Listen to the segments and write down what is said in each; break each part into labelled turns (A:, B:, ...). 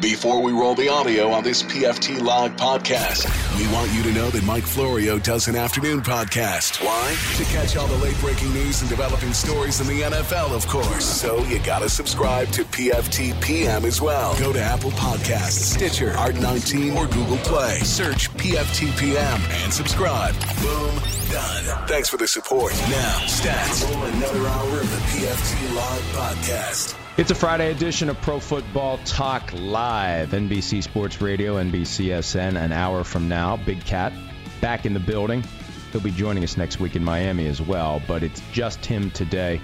A: Before we roll the audio on this PFT Live podcast, we want you to know that Mike Florio does an afternoon podcast. Why? To catch all the late breaking news and developing stories in the NFL, of course. So you got to subscribe to PFT PM as well. Go to Apple Podcasts, Stitcher, Art19, or Google Play. Search PFT PM and subscribe. Boom, done. Thanks for the support. Now, stats. Roll another hour of the PFT Live podcast.
B: It's a Friday edition of Pro Football Talk Live, NBC Sports Radio, NBCSN, an hour from now. Big Cat back in the building. He'll be joining us next week in Miami as well, but it's just him today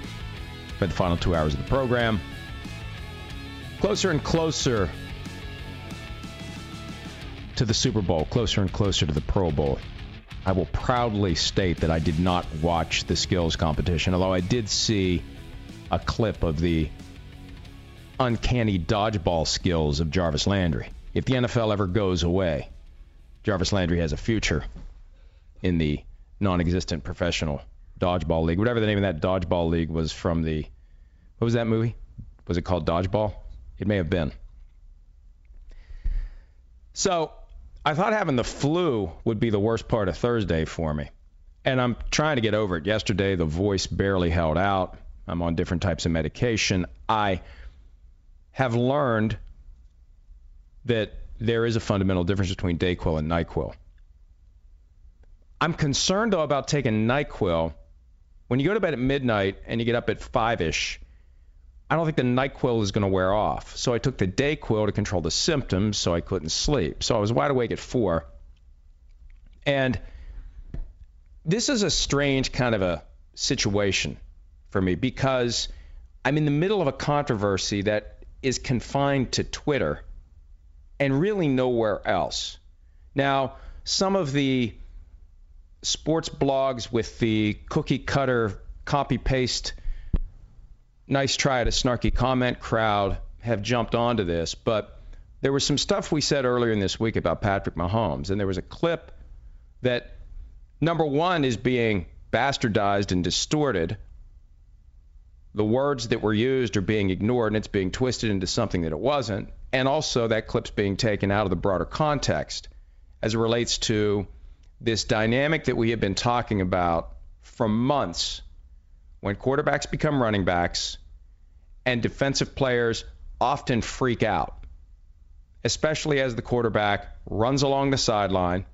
B: for the final two hours of the program. Closer and closer to the Super Bowl, closer and closer to the Pro Bowl. I will proudly state that I did not watch the skills competition, although I did see a clip of the uncanny dodgeball skills of Jarvis Landry. If the NFL ever goes away, Jarvis Landry has a future in the non existent professional dodgeball league. Whatever the name of that dodgeball league was from the. What was that movie? Was it called Dodgeball? It may have been. So I thought having the flu would be the worst part of Thursday for me. And I'm trying to get over it. Yesterday, the voice barely held out. I'm on different types of medication. I have learned that there is a fundamental difference between Dayquil and NyQuil. I'm concerned though about taking NyQuil. When you go to bed at midnight and you get up at 5ish, I don't think the NyQuil is going to wear off. So I took the Dayquil to control the symptoms so I couldn't sleep. So I was wide awake at 4. And this is a strange kind of a situation for me because I'm in the middle of a controversy that is confined to Twitter and really nowhere else. Now, some of the sports blogs with the cookie cutter copy paste nice try at a snarky comment crowd have jumped onto this, but there was some stuff we said earlier in this week about Patrick Mahomes, and there was a clip that number one is being bastardized and distorted the words that were used are being ignored and it's being twisted into something that it wasn't. And also, that clip's being taken out of the broader context as it relates to this dynamic that we have been talking about for months when quarterbacks become running backs and defensive players often freak out, especially as the quarterback runs along the sideline,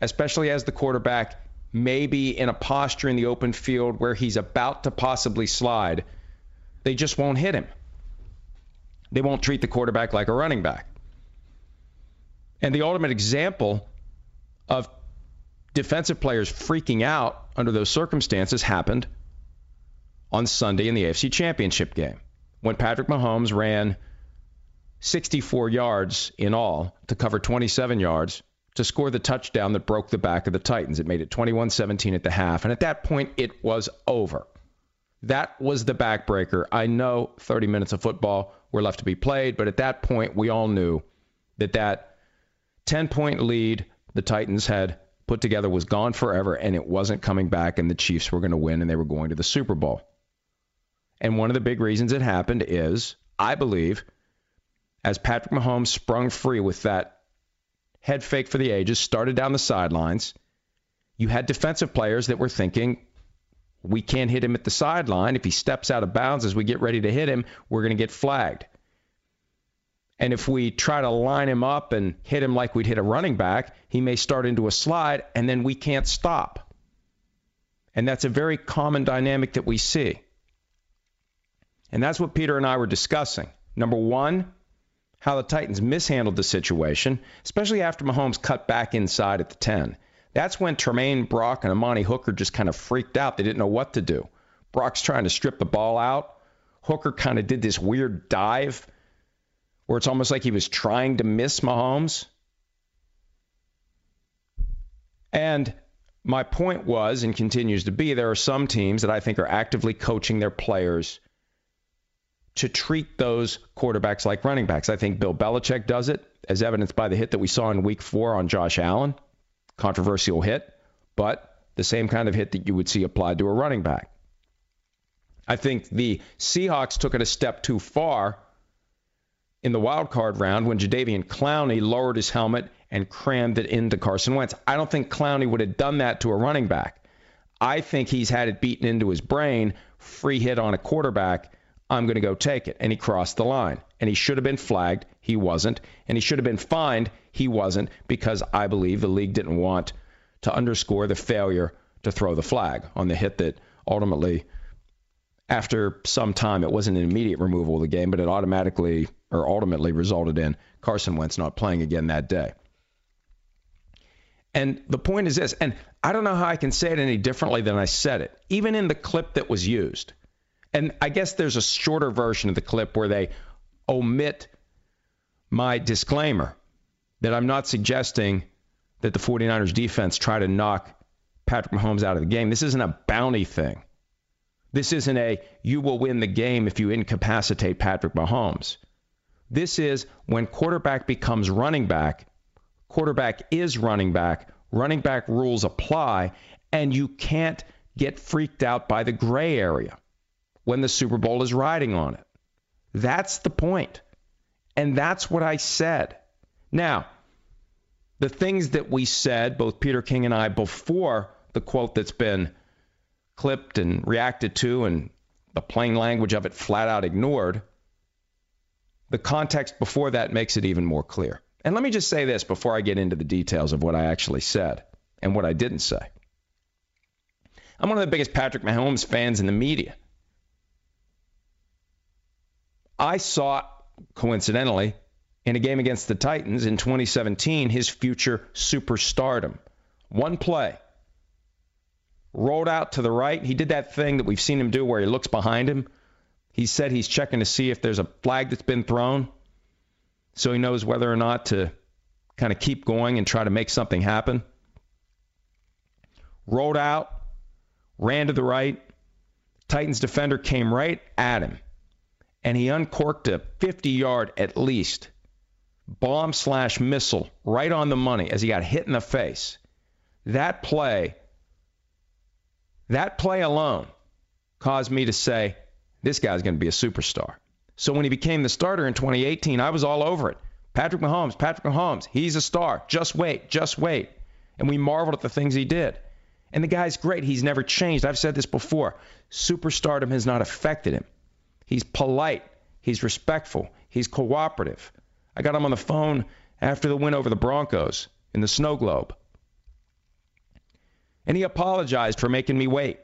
B: especially as the quarterback maybe in a posture in the open field where he's about to possibly slide, they just won't hit him. They won't treat the quarterback like a running back. And the ultimate example of defensive players freaking out under those circumstances happened on Sunday in the AFC Championship game when Patrick Mahomes ran 64 yards in all to cover 27 yards to score the touchdown that broke the back of the Titans. It made it 21 17 at the half. And at that point, it was over. That was the backbreaker. I know 30 minutes of football were left to be played, but at that point, we all knew that that 10 point lead the Titans had put together was gone forever and it wasn't coming back, and the Chiefs were going to win and they were going to the Super Bowl. And one of the big reasons it happened is, I believe, as Patrick Mahomes sprung free with that head fake for the ages, started down the sidelines, you had defensive players that were thinking, we can't hit him at the sideline. If he steps out of bounds as we get ready to hit him, we're going to get flagged. And if we try to line him up and hit him like we'd hit a running back, he may start into a slide and then we can't stop. And that's a very common dynamic that we see. And that's what Peter and I were discussing. Number one, how the Titans mishandled the situation, especially after Mahomes cut back inside at the 10. That's when Tramaine Brock and Amani Hooker just kind of freaked out. They didn't know what to do. Brock's trying to strip the ball out. Hooker kind of did this weird dive where it's almost like he was trying to miss Mahomes. And my point was and continues to be there are some teams that I think are actively coaching their players to treat those quarterbacks like running backs. I think Bill Belichick does it, as evidenced by the hit that we saw in week four on Josh Allen controversial hit, but the same kind of hit that you would see applied to a running back. I think the Seahawks took it a step too far in the wild card round when Jadeveon Clowney lowered his helmet and crammed it into Carson Wentz. I don't think Clowney would have done that to a running back. I think he's had it beaten into his brain, free hit on a quarterback. I'm going to go take it. And he crossed the line. And he should have been flagged. He wasn't. And he should have been fined. He wasn't because I believe the league didn't want to underscore the failure to throw the flag on the hit that ultimately, after some time, it wasn't an immediate removal of the game, but it automatically or ultimately resulted in Carson Wentz not playing again that day. And the point is this, and I don't know how I can say it any differently than I said it, even in the clip that was used. And I guess there's a shorter version of the clip where they omit my disclaimer that I'm not suggesting that the 49ers defense try to knock Patrick Mahomes out of the game. This isn't a bounty thing. This isn't a you will win the game if you incapacitate Patrick Mahomes. This is when quarterback becomes running back, quarterback is running back, running back rules apply, and you can't get freaked out by the gray area when the Super Bowl is riding on it. That's the point. And that's what I said. Now, the things that we said, both Peter King and I, before the quote that's been clipped and reacted to and the plain language of it flat out ignored, the context before that makes it even more clear. And let me just say this before I get into the details of what I actually said and what I didn't say. I'm one of the biggest Patrick Mahomes fans in the media. I saw, coincidentally, in a game against the Titans in 2017, his future superstardom. One play, rolled out to the right. He did that thing that we've seen him do where he looks behind him. He said he's checking to see if there's a flag that's been thrown so he knows whether or not to kind of keep going and try to make something happen. Rolled out, ran to the right. Titans defender came right at him and he uncorked a 50 yard at least bomb slash missile right on the money as he got hit in the face. That play, that play alone caused me to say, this guy's going to be a superstar. So when he became the starter in 2018, I was all over it. Patrick Mahomes, Patrick Mahomes, he's a star. Just wait, just wait. And we marveled at the things he did. And the guy's great. He's never changed. I've said this before. Superstardom has not affected him. He's polite. He's respectful. He's cooperative. I got him on the phone after the win over the Broncos in the snow globe. And he apologized for making me wait.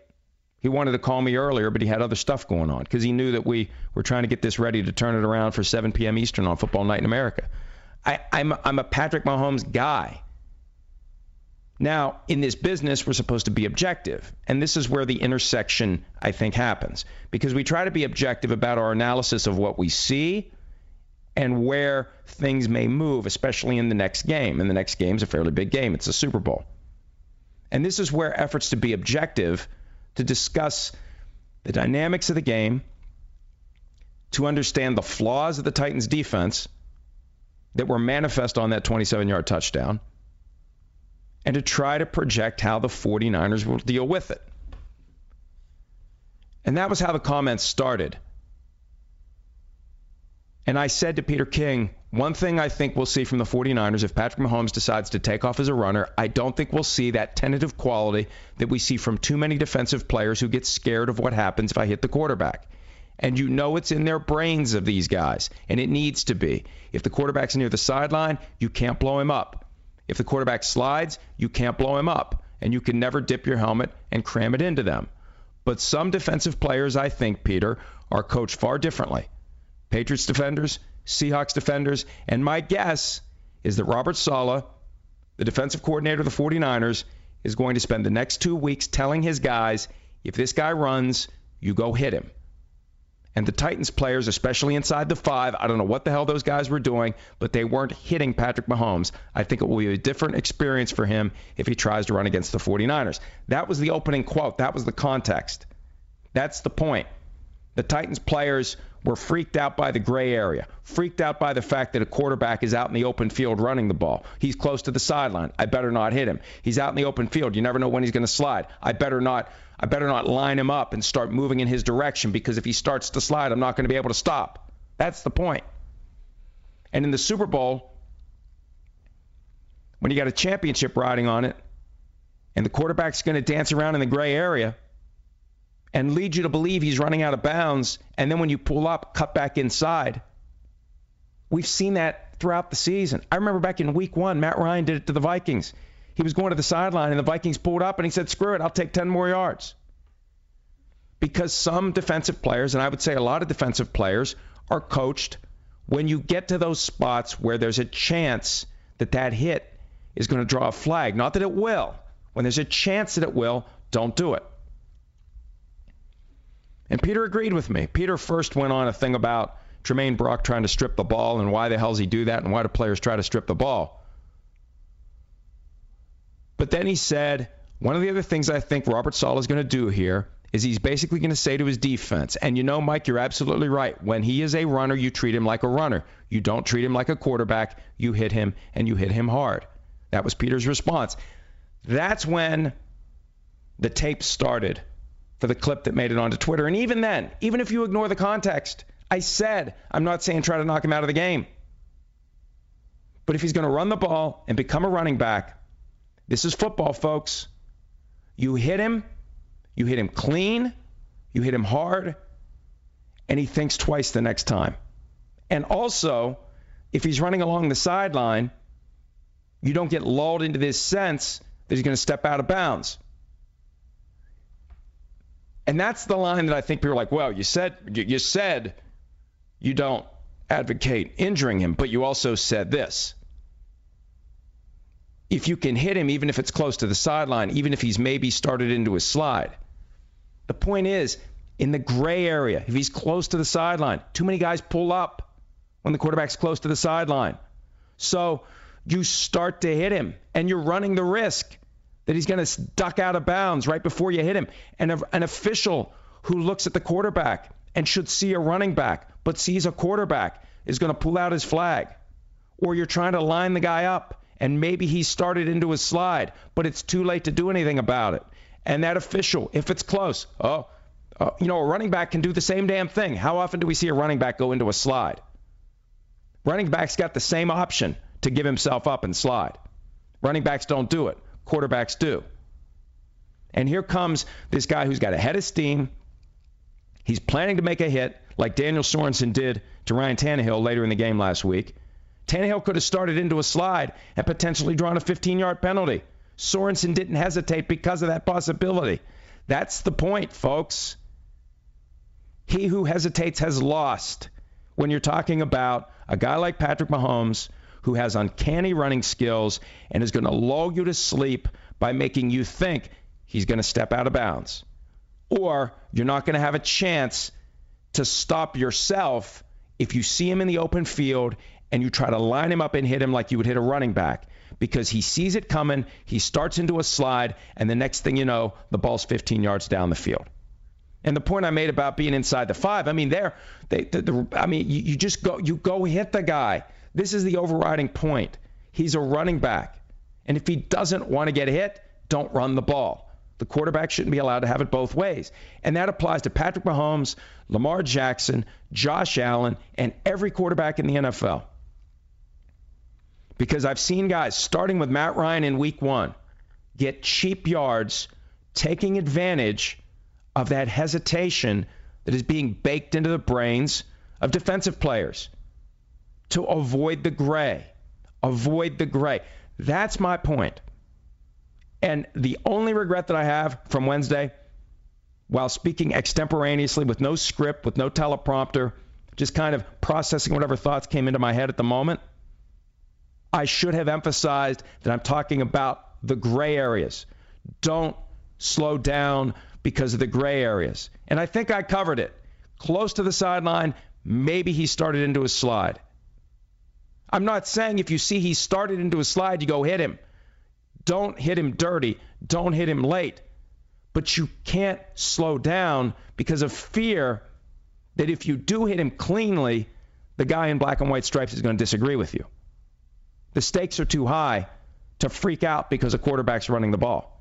B: He wanted to call me earlier, but he had other stuff going on because he knew that we were trying to get this ready to turn it around for 7 p.m. Eastern on Football Night in America. I, I'm, I'm a Patrick Mahomes guy. Now, in this business, we're supposed to be objective. And this is where the intersection, I think, happens. Because we try to be objective about our analysis of what we see and where things may move, especially in the next game. And the next game is a fairly big game, it's a Super Bowl. And this is where efforts to be objective, to discuss the dynamics of the game, to understand the flaws of the Titans' defense that were manifest on that 27 yard touchdown, and to try to project how the 49ers will deal with it. And that was how the comments started. And I said to Peter King, one thing I think we'll see from the 49ers if Patrick Mahomes decides to take off as a runner, I don't think we'll see that tentative quality that we see from too many defensive players who get scared of what happens if I hit the quarterback. And you know it's in their brains of these guys, and it needs to be. If the quarterback's near the sideline, you can't blow him up. If the quarterback slides, you can't blow him up, and you can never dip your helmet and cram it into them. But some defensive players, I think, Peter, are coached far differently. Patriots defenders, Seahawks defenders, and my guess is that Robert Saleh, the defensive coordinator of the 49ers, is going to spend the next two weeks telling his guys if this guy runs, you go hit him. And the Titans players, especially inside the five, I don't know what the hell those guys were doing, but they weren't hitting Patrick Mahomes. I think it will be a different experience for him if he tries to run against the 49ers. That was the opening quote. That was the context. That's the point. The Titans players were freaked out by the gray area, freaked out by the fact that a quarterback is out in the open field running the ball. He's close to the sideline. I better not hit him. He's out in the open field. You never know when he's going to slide. I better not I better not line him up and start moving in his direction because if he starts to slide, I'm not going to be able to stop. That's the point. And in the Super Bowl, when you got a championship riding on it, and the quarterback's going to dance around in the gray area and lead you to believe he's running out of bounds, and then when you pull up, cut back inside. We've seen that throughout the season. I remember back in week one, Matt Ryan did it to the Vikings. He was going to the sideline, and the Vikings pulled up, and he said, Screw it, I'll take 10 more yards. Because some defensive players, and I would say a lot of defensive players, are coached when you get to those spots where there's a chance that that hit is going to draw a flag. Not that it will. When there's a chance that it will, don't do it. And Peter agreed with me. Peter first went on a thing about Tramaine Brock trying to strip the ball and why the hell does he do that and why do players try to strip the ball. But then he said, one of the other things I think Robert Saleh is going to do here is he's basically going to say to his defense, and you know, Mike, you're absolutely right. When he is a runner, you treat him like a runner. You don't treat him like a quarterback. You hit him, and you hit him hard. That was Peter's response. That's when the tape started for the clip that made it onto Twitter. And even then, even if you ignore the context, I said, I'm not saying try to knock him out of the game. But if he's going to run the ball and become a running back, this is football, folks. You hit him, you hit him clean, you hit him hard, and he thinks twice the next time. And also, if he's running along the sideline, you don't get lulled into this sense that he's going to step out of bounds. And that's the line that I think people are like, well, you said you said you don't advocate injuring him, but you also said this if you can hit him, even if it's close to the sideline, even if he's maybe started into a slide. The point is, in the gray area, if he's close to the sideline, too many guys pull up when the quarterback's close to the sideline. So you start to hit him, and you're running the risk that he's going to duck out of bounds right before you hit him. And an official who looks at the quarterback and should see a running back, but sees a quarterback, is going to pull out his flag. Or you're trying to line the guy up and maybe he started into a slide, but it's too late to do anything about it. And that official, if it's close, oh, uh, you know, a running back can do the same damn thing. How often do we see a running back go into a slide? Running back's got the same option to give himself up and slide. Running backs don't do it. Quarterbacks do. And here comes this guy who's got a head of steam. He's planning to make a hit like Daniel Sorensen did to Ryan Tannehill later in the game last week. Tannehill could have started into a slide and potentially drawn a 15 yard penalty. Sorensen didn't hesitate because of that possibility. That's the point, folks. He who hesitates has lost when you're talking about a guy like Patrick Mahomes who has uncanny running skills and is going to lull you to sleep by making you think he's going to step out of bounds. Or you're not going to have a chance to stop yourself if you see him in the open field and you try to line him up and hit him like you would hit a running back because he sees it coming, he starts into a slide, and the next thing you know, the ball's 15 yards down the field. And the point I made about being inside the five, I mean, there, they, the, the, I mean, you, you just go, you go hit the guy. This is the overriding point. He's a running back, and if he doesn't want to get hit, don't run the ball. The quarterback shouldn't be allowed to have it both ways. And that applies to Patrick Mahomes, Lamar Jackson, Josh Allen, and every quarterback in the NFL. Because I've seen guys, starting with Matt Ryan in week one, get cheap yards, taking advantage of that hesitation that is being baked into the brains of defensive players to avoid the gray. Avoid the gray. That's my point. And the only regret that I have from Wednesday, while speaking extemporaneously with no script, with no teleprompter, just kind of processing whatever thoughts came into my head at the moment, I should have emphasized that I'm talking about the gray areas. Don't slow down because of the gray areas. And I think I covered it. Close to the sideline, maybe he started into a slide. I'm not saying if you see he started into a slide, you go hit him. Don't hit him dirty. Don't hit him late. But you can't slow down because of fear that if you do hit him cleanly, the guy in black and white stripes is going to disagree with you. The stakes are too high to freak out because a quarterback's running the ball.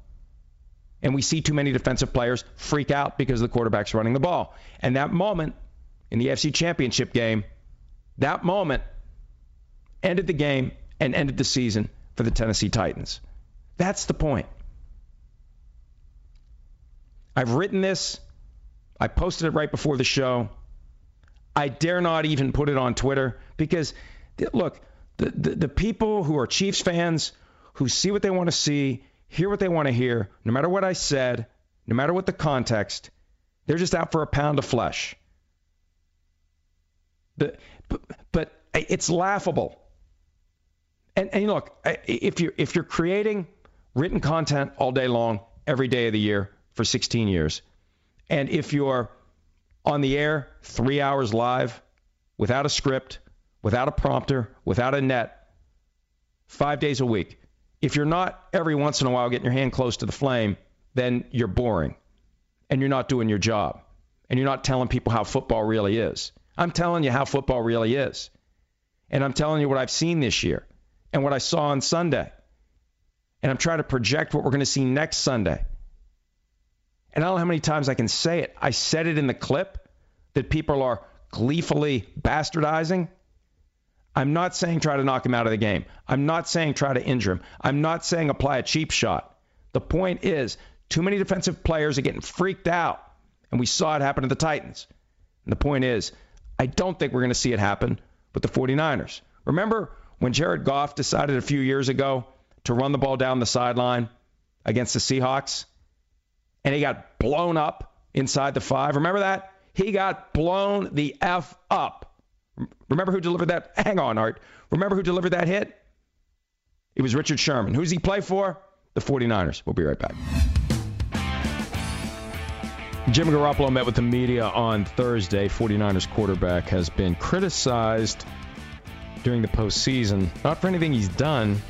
B: And we see too many defensive players freak out because the quarterback's running the ball. And that moment in the FC Championship game, that moment ended the game and ended the season for the Tennessee Titans. That's the point. I've written this. I posted it right before the show. I dare not even put it on Twitter because, look, the, the, people who are Chiefs fans who see what they want to see, hear what they want to hear, no matter what I said, no matter what the context, they're just out for a pound of flesh. But, but, but it's laughable. And, and look, if you're if you're creating written content all day long, every day of the year for 16 years. And if you're on the air three hours live without a script, without a prompter, without a net, five days a week, if you're not every once in a while getting your hand close to the flame, then you're boring and you're not doing your job and you're not telling people how football really is. I'm telling you how football really is. And I'm telling you what I've seen this year and what I saw on Sunday and I'm trying to project what we're going to see next Sunday. And I don't know how many times I can say it. I said it in the clip that people are gleefully bastardizing. I'm not saying try to knock him out of the game. I'm not saying try to injure him. I'm not saying apply a cheap shot. The point is, too many defensive players are getting freaked out. And we saw it happen to the Titans. And the point is, I don't think we're going to see it happen with the 49ers. Remember when Jared Goff decided a few years ago to run the ball down the sideline against the Seahawks, and he got blown up inside the five. Remember that? He got blown the F up. Remember who delivered that? Hang on, Art. Remember who delivered that hit? It was Richard Sherman. Who's he play for? The 49ers. We'll be right back. Jim Garoppolo met with the media on Thursday. 49ers quarterback has been criticized during the postseason, not for anything he's done,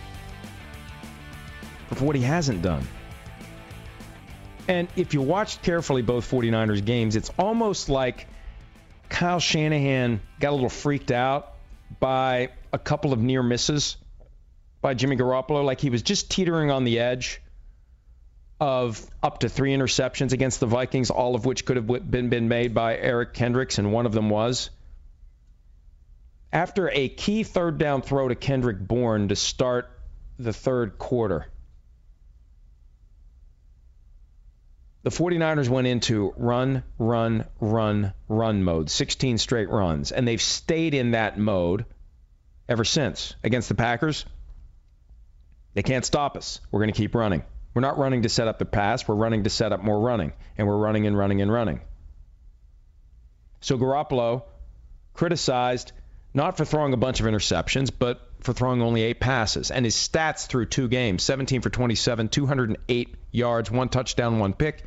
B: but for what he hasn't done. And if you watched carefully both 49ers games, it's almost like Kyle Shanahan got a little freaked out by a couple of near misses by Jimmy Garoppolo. Like he was just teetering on the edge of up to three interceptions against the Vikings, all of which could have been, been made by Eric Kendricks, and one of them was. After a key third down throw to Kendrick Bourne to start the third quarter, the 49ers went into run, run, run, run mode, 16 straight runs, and they've stayed in that mode ever since. Against the Packers, they can't stop us. We're going to keep running. We're not running to set up the pass, we're running to set up more running, and we're running and running and running. So Garoppolo criticized not for throwing a bunch of interceptions, but for throwing only eight passes. And his stats through two games 17 for 27, 208 yards, one touchdown, one pick,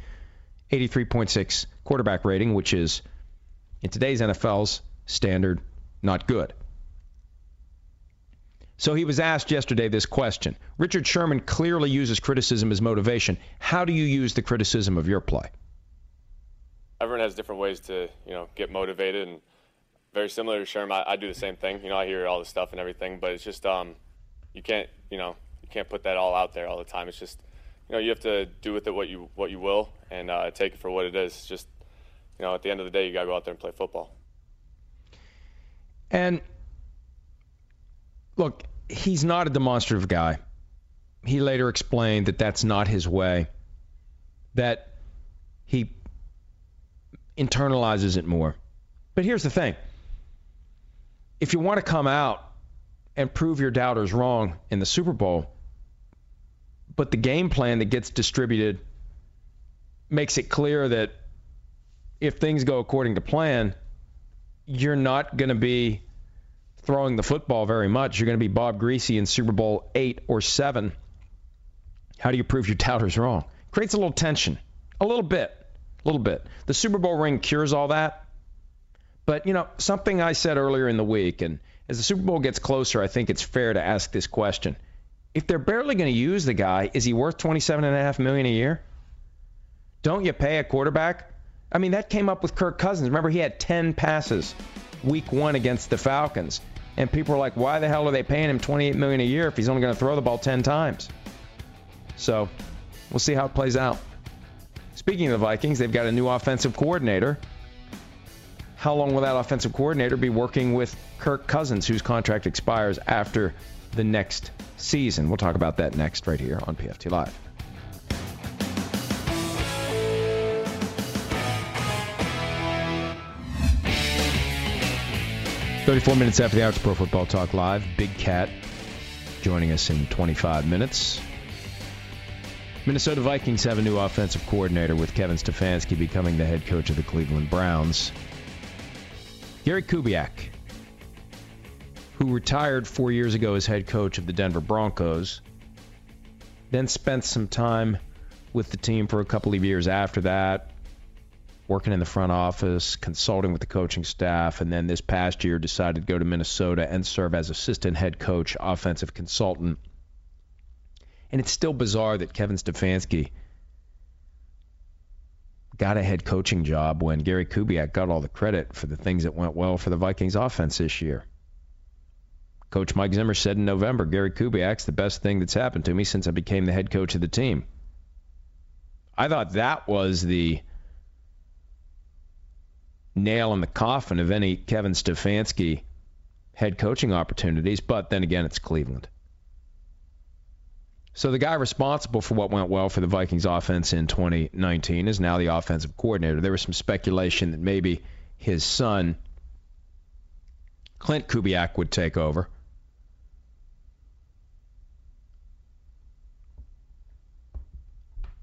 B: 83.6 quarterback rating, which is in today's NFL's standard not good. So he was asked yesterday this question. Richard Sherman clearly uses criticism as motivation. How do you use the criticism of your play?
C: Everyone has different ways to, you know, get motivated, and very similar to Sherman, I, I do the same thing. You know, I hear all this stuff and everything, but it's just, um, you can't, you know, you can't put that all out there all the time. It's just, you know, you have to do with it what you what you will, and uh, take it for what it is. Just, you know, at the end of the day, you got to go out there and play football.
B: And look, he's not a demonstrative guy. He later explained that that's not his way, that he internalizes it more. But here's the thing if you want to come out and prove your doubters wrong in the Super Bowl, but the game plan that gets distributed makes it clear that if things go according to plan, you're not going to be throwing the football very much. You're going to be Bob Griese in Super Bowl eight or seven. How do you prove your doubters wrong? Creates a little tension, a little bit, a little bit. The Super Bowl ring cures all that. But, you know, something I said earlier in the week, and as the Super Bowl gets closer, I think it's fair to ask this question. If they're barely going to use the guy, is he worth 27.5 million a year? Don't you pay a quarterback? I mean, that came up with Kirk Cousins. Remember, he had 10 passes week one against the Falcons. And people are like, why the hell are they paying him 28 million a year if he's only going to throw the ball 10 times? So we'll see how it plays out. Speaking of the Vikings, they've got a new offensive coordinator. How long will that offensive coordinator be working with Kirk Cousins, whose contract expires after the next season? We'll talk about that next, right here on PFT Live. 34 minutes after the hour, it's Pro Football Talk Live. Big Cat joining us in 25 minutes. Minnesota Vikings have a new offensive coordinator with Kevin Stefanski becoming the head coach of the Cleveland Browns. Gary Kubiak, who retired four years ago as head coach of the Denver Broncos, then spent some time with the team for a couple of years after that, working in the front office, consulting with the coaching staff, and then this past year decided to go to Minnesota and serve as assistant head coach, offensive consultant. And it's still bizarre that Kevin Stefanski got a head coaching job when Gary Kubiak got all the credit for the things that went well for the Vikings offense this year. Coach Mike Zimmer said in November, Gary Kubiak's the best thing that's happened to me since I became the head coach of the team. I thought that was the nail in the coffin of any Kevin Stefanski head coaching opportunities, but then again, it's Cleveland. So the guy responsible for what went well for the Vikings offense in 2019 is now the offensive coordinator. There was some speculation that maybe his son, Klint Kubiak, would take over.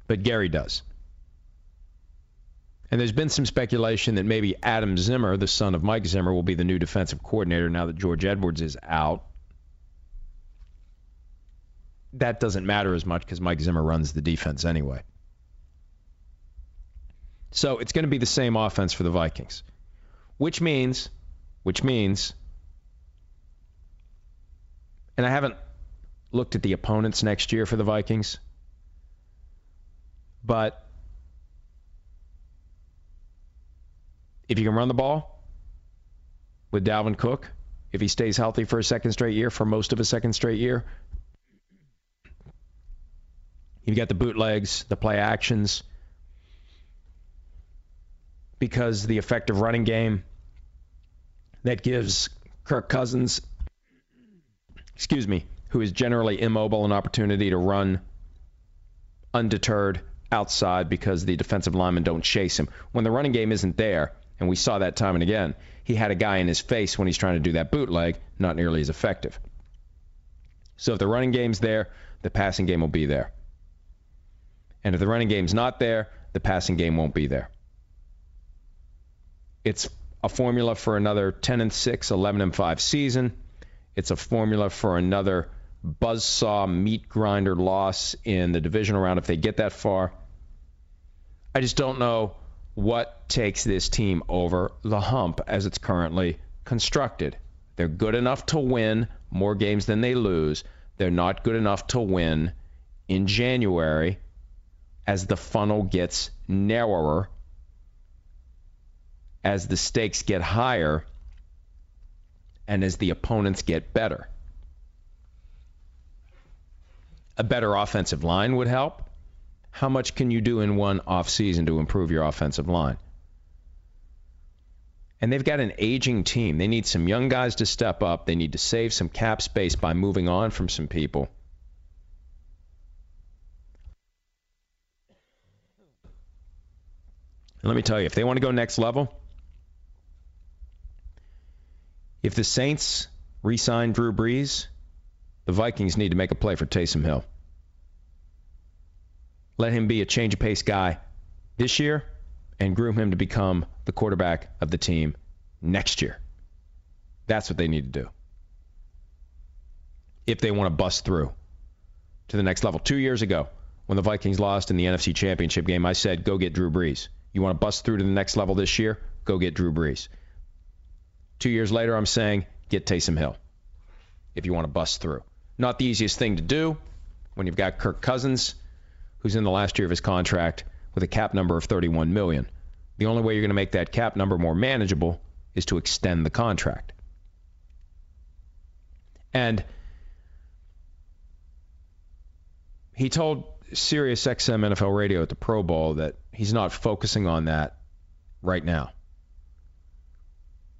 B: But Gary does. And there's been some speculation that maybe Adam Zimmer, the son of Mike Zimmer, will be the new defensive coordinator now that George Edwards is out. That doesn't matter as much because Mike Zimmer runs the defense anyway. So it's going to be the same offense for the Vikings, which means, which means, and I haven't looked at the opponents next year for the Vikings, but if you can run the ball with Dalvin Cook, if he stays healthy for a second straight year, for most of a second straight year, you've got the bootlegs, the play actions, because the effective running game that gives Kirk Cousins, excuse me, who is generally immobile, an opportunity to run undeterred outside because the defensive linemen don't chase him. When the running game isn't there, and we saw that time and again. He had a guy in his face when he's trying to do that bootleg, not nearly as effective. So if the running game's there, the passing game will be there. And if the running game's not there, the passing game won't be there. It's a formula for another 10 and 6, 11 and 5 season. It's a formula for another buzzsaw meat grinder loss in the divisional round if they get that far. I just don't know what takes this team over the hump as it's currently constructed. They're good enough to win more games than they lose. They're not good enough to win in January as the funnel gets narrower, as the stakes get higher, and as the opponents get better. A better offensive line would help. How much can you do in one offseason to improve your offensive line? And they've got an aging team. They need some young guys to step up. They need to save some cap space by moving on from some people. And let me tell you, if they want to go next level, if the Saints re sign Drew Brees, the Vikings need to make a play for Taysom Hill. Let him be a change of pace guy this year and groom him to become the quarterback of the team next year. That's what they need to do. If they want to bust through to the next level. Two years ago, when the Vikings lost in the NFC Championship game, I said, go get Drew Brees. You want to bust through to the next level this year? Go get Drew Brees. Two years later, I'm saying, get Taysom Hill if you want to bust through. Not the easiest thing to do when you've got Kirk Cousins, who's in the last year of his contract with a cap number of 31 million. The only way you're going to make that cap number more manageable is to extend the contract. And he told Sirius XM NFL Radio at the Pro Bowl that he's not focusing on that right now.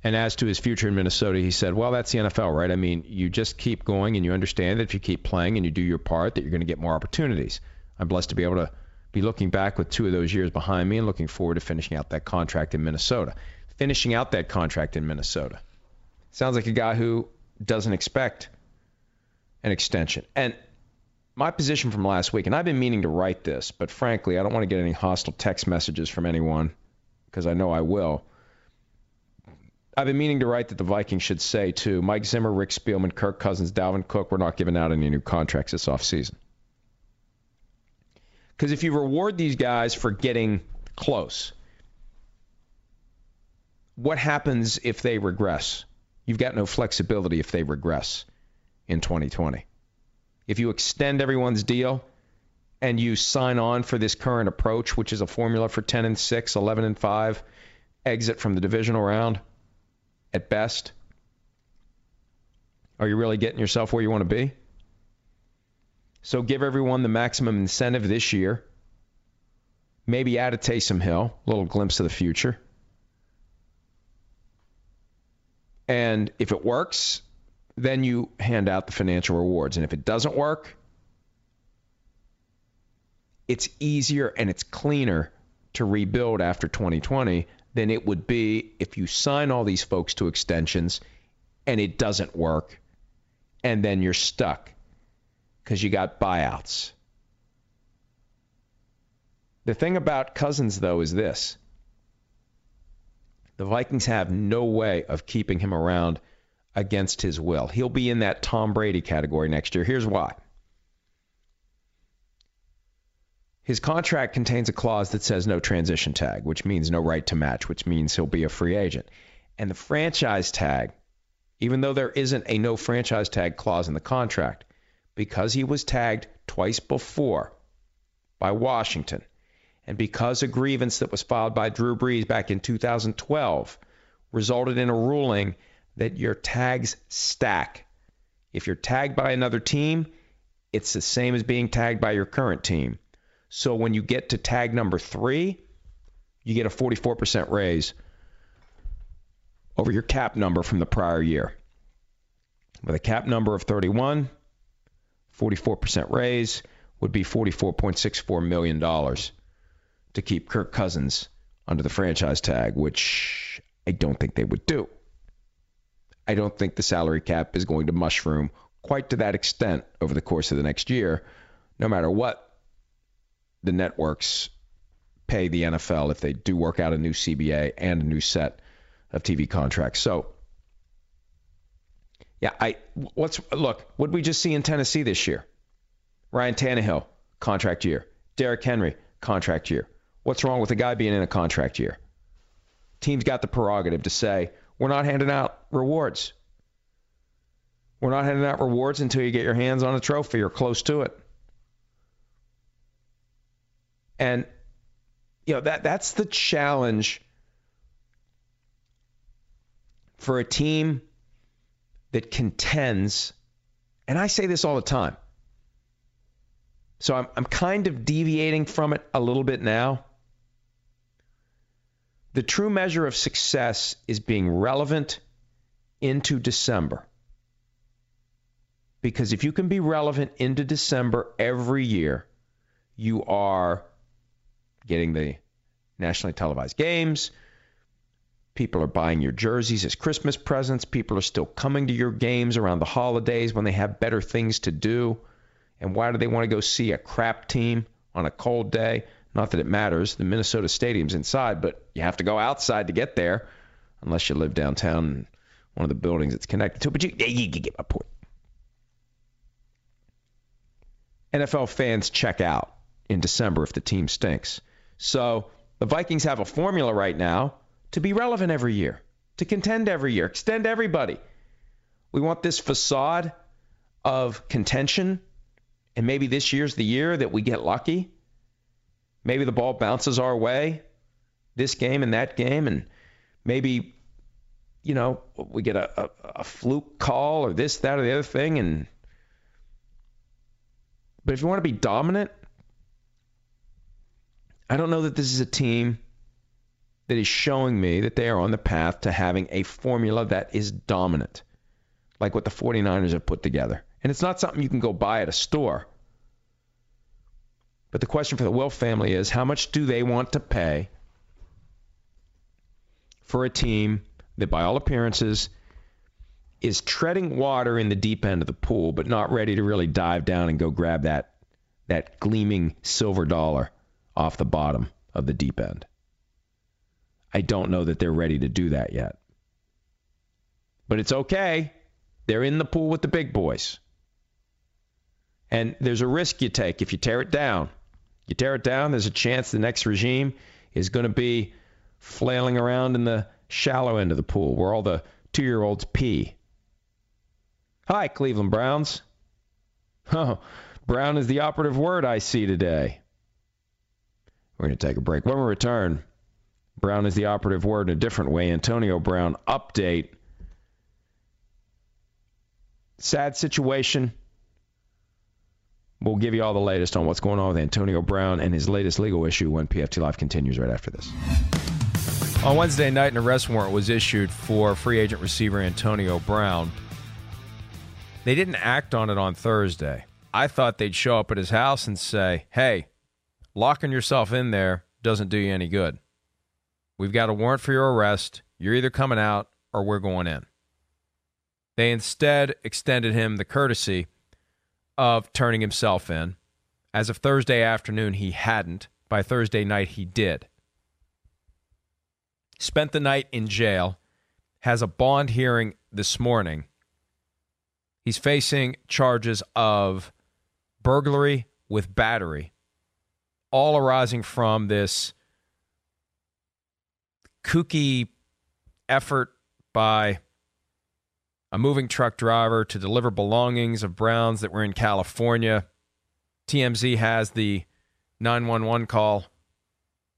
B: And as to his future in Minnesota, he said, well, that's the NFL, right? I mean, you just keep going and you understand that if you keep playing and you do your part, that you're going to get more opportunities. I'm blessed to be able to be looking back with two of those years behind me and looking forward to finishing out that contract in Minnesota. Finishing out that contract in Minnesota. Sounds like a guy who doesn't expect an extension. And my position from last week, and I've been meaning to write this, but frankly, I don't want to get any hostile text messages from anyone because I know I will. I've been meaning to write that the Vikings should say to Mike Zimmer, Rick Spielman, Kirk Cousins, Dalvin Cook, we're not giving out any new contracts this offseason. Because if you reward these guys for getting close, what happens if they regress? You've got no flexibility if they regress in 2020. If you extend everyone's deal and you sign on for this current approach, which is a formula for 10 and 6, 11 and 5, exit from the divisional round at best, are you really getting yourself where you want to be? So give everyone the maximum incentive this year. Maybe add a Taysom Hill, a little glimpse of the future. And if it works, then you hand out the financial rewards. And if it doesn't work, it's easier and it's cleaner to rebuild after 2020 than it would be if you sign all these folks to extensions and it doesn't work and then you're stuck because you got buyouts. The thing about Cousins, though, is this the Vikings have no way of keeping him around against his will. He'll be in that Tom Brady category next year. Here's why. His contract contains a clause that says no transition tag, which means no right to match, which means he'll be a free agent. And the franchise tag, even though there isn't a no franchise tag clause in the contract, because he was tagged twice before by Washington, and because a grievance that was filed by Drew Brees back in 2012 resulted in a ruling that your tags stack. If you're tagged by another team, it's the same as being tagged by your current team. So when you get to tag number three, you get a 44% raise over your cap number from the prior year. With a cap number of 31, 44% raise would be $44.64 million to keep Kirk Cousins under the franchise tag, which I don't think they would do. I don't think the salary cap is going to mushroom quite to that extent over the course of the next year, no matter what the networks pay the NFL if they do work out a new CBA and a new set of TV contracts. So yeah, I what's look, what we just see in Tennessee this year? Ryan Tannehill, contract year. Derrick Henry, contract year. What's wrong with a guy being in a contract year? Teams got the prerogative to say, we're not handing out rewards. We're not handing out rewards until you get your hands on a trophy or close to it. And you know that that's the challenge for a team that contends and I say this all the time. So I'm I'm kind of deviating from it a little bit now. The true measure of success is being relevant into December. Because if you can be relevant into December every year, you are getting the nationally televised games. People are buying your jerseys as Christmas presents. People are still coming to your games around the holidays when they have better things to do. And why do they want to go see a crap team on a cold day? Not that it matters. The Minnesota Stadium's inside, but you have to go outside to get there, unless you live downtown in one of the buildings it's connected to. But you, you, you get my point. NFL fans check out in December if the team stinks. So the Vikings have a formula right now to be relevant every year, to contend every year, extend everybody. We want this facade of contention, and maybe this year's the year that we get lucky. Maybe the ball bounces our way this game and that game, and maybe, you know, we get a, a, a fluke call or this, that, or the other thing, and but if you want to be dominant, I don't know that this is a team that is showing me that they are on the path to having a formula that is dominant, like what the 49ers have put together. And it's not something you can go buy at a store. But the question for the Wilf family is how much do they want to pay for a team that, by all appearances, is treading water in the deep end of the pool, but not ready to really dive down and go grab that that gleaming silver dollar off the bottom of the deep end. I don't know that they're ready to do that yet. But it's okay. They're in the pool with the big boys. And there's a risk you take if you tear it down. You tear it down, there's a chance the next regime is going to be flailing around in the shallow end of the pool where all the two year olds pee. Hi, Cleveland Browns. Oh, Brown is the operative word I see today. We're going to take a break. When we return, Brown is the operative word in a different way. Antonio Brown update. Sad situation. We'll give you all the latest on what's going on with Antonio Brown and his latest legal issue when PFT Live continues right after this.
D: On Wednesday night, an arrest warrant was issued for free agent receiver Antonio Brown. They didn't act on it on Thursday. I thought they'd show up at his house and say, hey, locking yourself in there doesn't do you any good. We've got a warrant for your arrest. You're either coming out or we're going in. They instead extended him the courtesy of turning himself in. As of Thursday afternoon, he hadn't. By Thursday night, he did. Spent the night in jail, has a bond hearing this morning He's facing charges of burglary with battery, all arising from this kooky effort by a moving truck driver to deliver belongings of Browns that were in California. TMZ has the 911 call.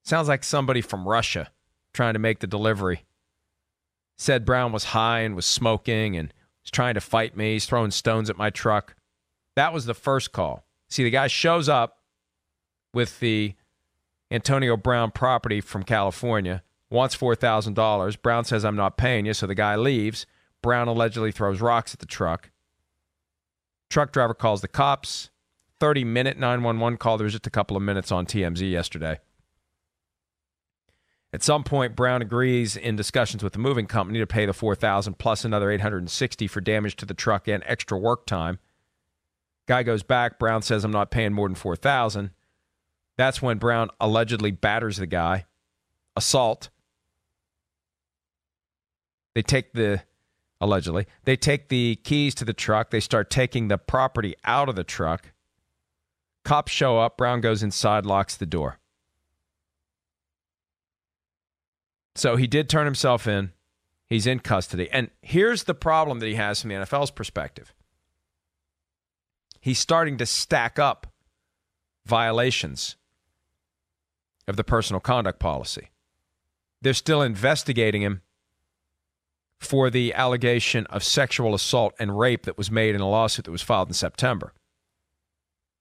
D: Sounds like somebody from Russia trying to make the delivery. Said Brown was high and was smoking and He's trying to fight me. He's throwing stones at my truck. That was the first call. See, the guy shows up with the Antonio Brown property from California, wants $4,000. Brown says, I'm not paying you. So the guy leaves. Brown allegedly throws rocks at the truck. Truck driver calls the cops. 30 minute 911 call. There was just a couple of minutes on TMZ yesterday. At some point, Brown agrees in discussions with the moving company to pay the 4000 plus another 860 for damage to the truck and extra work time. Guy goes back. Brown says, I'm not paying more than 4000 That's when Brown allegedly batters the guy. Assault. They take the, allegedly, they take the keys to the truck. They start taking the property out of the truck. Cops show up. Brown goes inside, locks the door. So he did turn himself in. He's in custody. And here's the problem that he has from the NFL's perspective
B: he's starting to stack up violations of the personal conduct policy. They're still investigating him for the allegation of sexual assault and rape that was made in a lawsuit that was filed in September.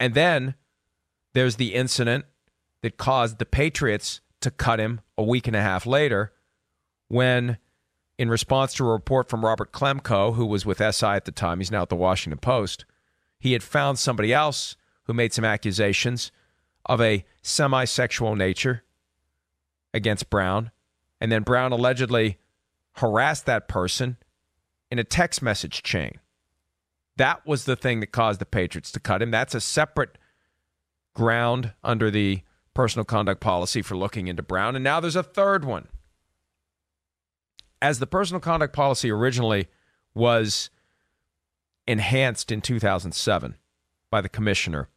B: And then there's the incident that caused the Patriots to cut him a week and a half later when, in response to a report from Robert Klemko, who was with SI at the time, he's now at the Washington Post, he had found somebody else who made some accusations of a semi sexual nature against Brown. And then Brown allegedly harassed that person in a text message chain. That was the thing that caused the Patriots to cut him. That's a separate ground under the personal conduct policy for looking into Brown. And now there's a third one. As the personal conduct policy originally was enhanced in 2007 by the commissioner,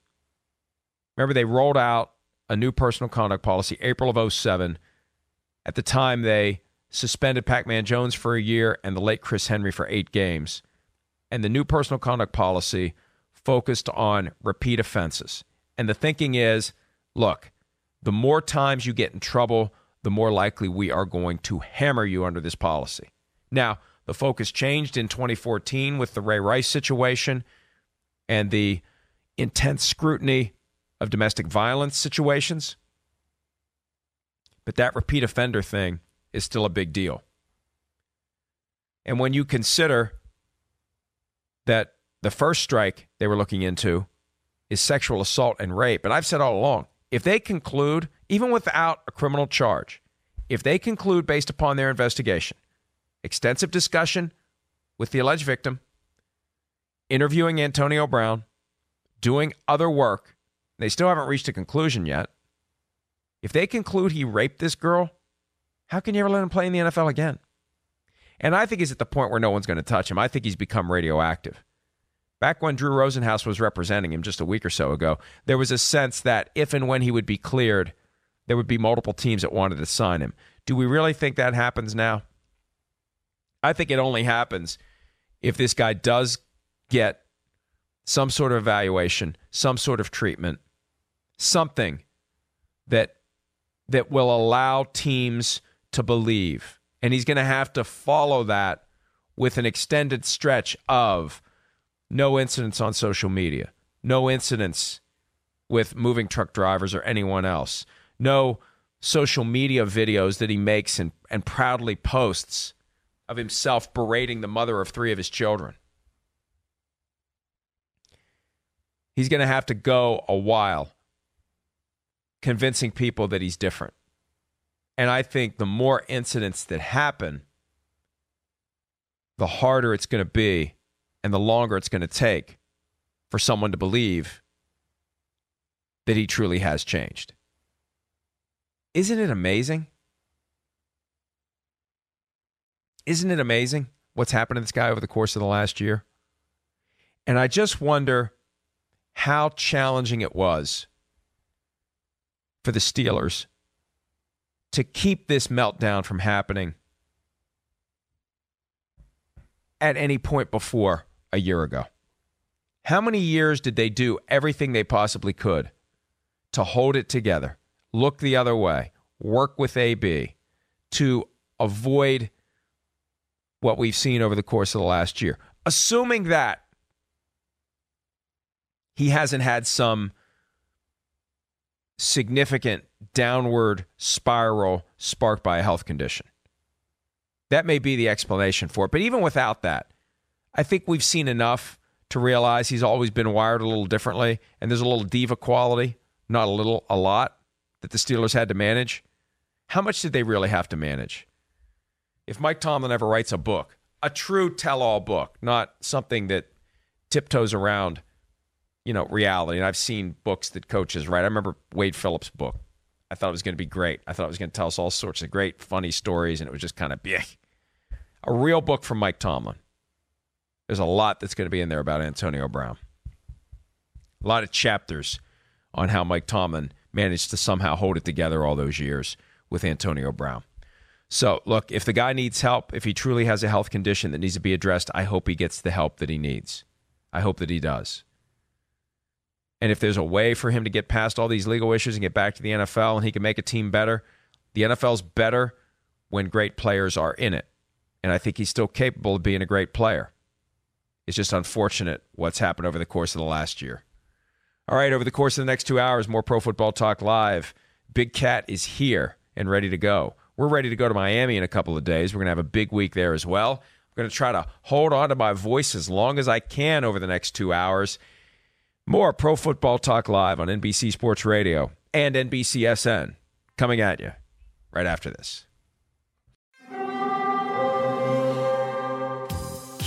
B: remember they rolled out a new personal conduct policy April of 07. At the time, they suspended Pac Man Jones for a year and the late Chris Henry for eight games. And the new personal conduct policy focused on repeat offenses. And the thinking is look, the more times you get in trouble, the more likely we are going to hammer you under this policy. Now, the focus changed in 2014 with the Ray Rice situation and the intense scrutiny of domestic violence situations. But that repeat offender thing is still a big deal. And when you consider that the first strike they were looking into is sexual assault and rape, and I've said all along, if they conclude, even without a criminal charge, if they conclude based upon their investigation, extensive discussion with the alleged victim, interviewing Antonio Brown, doing other work, they still haven't reached a conclusion yet. If they conclude he raped this girl, how can you ever let him play in the NFL again? And I think he's at the point where no one's going to touch him. I think he's become radioactive. Back when Drew Rosenhaus was representing him just a week or so ago, there was a sense that if and when he would be cleared, there would be multiple teams that wanted to sign him. Do we really think that happens now? I think it only happens if this guy does get some sort of evaluation, some sort of treatment, something that that will allow teams to believe. And he's going to have to follow that with an extended stretch of no incidents on social media, no incidents with moving truck drivers or anyone else, no social media videos that he makes and, and proudly posts of himself berating the mother of three of his children. He's going to have to go a while convincing people that he's different. And I think the more incidents that happen, the harder it's going to be and the longer it's going to take for someone to believe that he truly has changed. Isn't it amazing? Isn't it amazing what's happened to this guy over the course of the last year? And I just wonder how challenging it was for the Steelers to keep this meltdown from happening at any point before a year ago? How many years did they do everything they possibly could to hold it together, look the other way, work with AB to avoid what we've seen over the course of the last year? Assuming that he hasn't had some significant downward spiral sparked by a health condition. That may be the explanation for it. But even without that, I think we've seen enough to realize he's always been wired a little differently. And there's a little diva quality, not a little, a lot, that the Steelers had to manage. How much did they really have to manage? If Mike Tomlin ever writes a book, a true tell all book, not something that tiptoes around you know, reality. And I've seen books that coaches write. I remember Wade Phillips' book. I thought it was going to be great. I thought it was going to tell us all sorts of great, funny stories, and it was just kind of big. A real book from Mike Tomlin. There's a lot that's going to be in there about Antonio Brown. A lot of chapters on how Mike Tomlin managed to somehow hold it together all those years with Antonio Brown. So, look, if the guy needs help, if he truly has a health condition that needs to be addressed, I hope he gets the help that he needs. I hope that he does. And if there's a way for him to get past all these legal issues and get back to the NFL and he can make a team better, the NFL's better when great players are in it. And I think he's still capable of being a great player. It's just unfortunate what's happened over the course of the last year. All right, over the course of the next two hours, more Pro Football Talk Live. Big Cat is here and ready to go. We're ready to go to Miami in a couple of days. We're going to have a big week there as well. I'm going to try to hold on to my voice as long as I can over the next two hours. More Pro Football Talk Live on NBC Sports Radio and NBCSN coming at you right after this.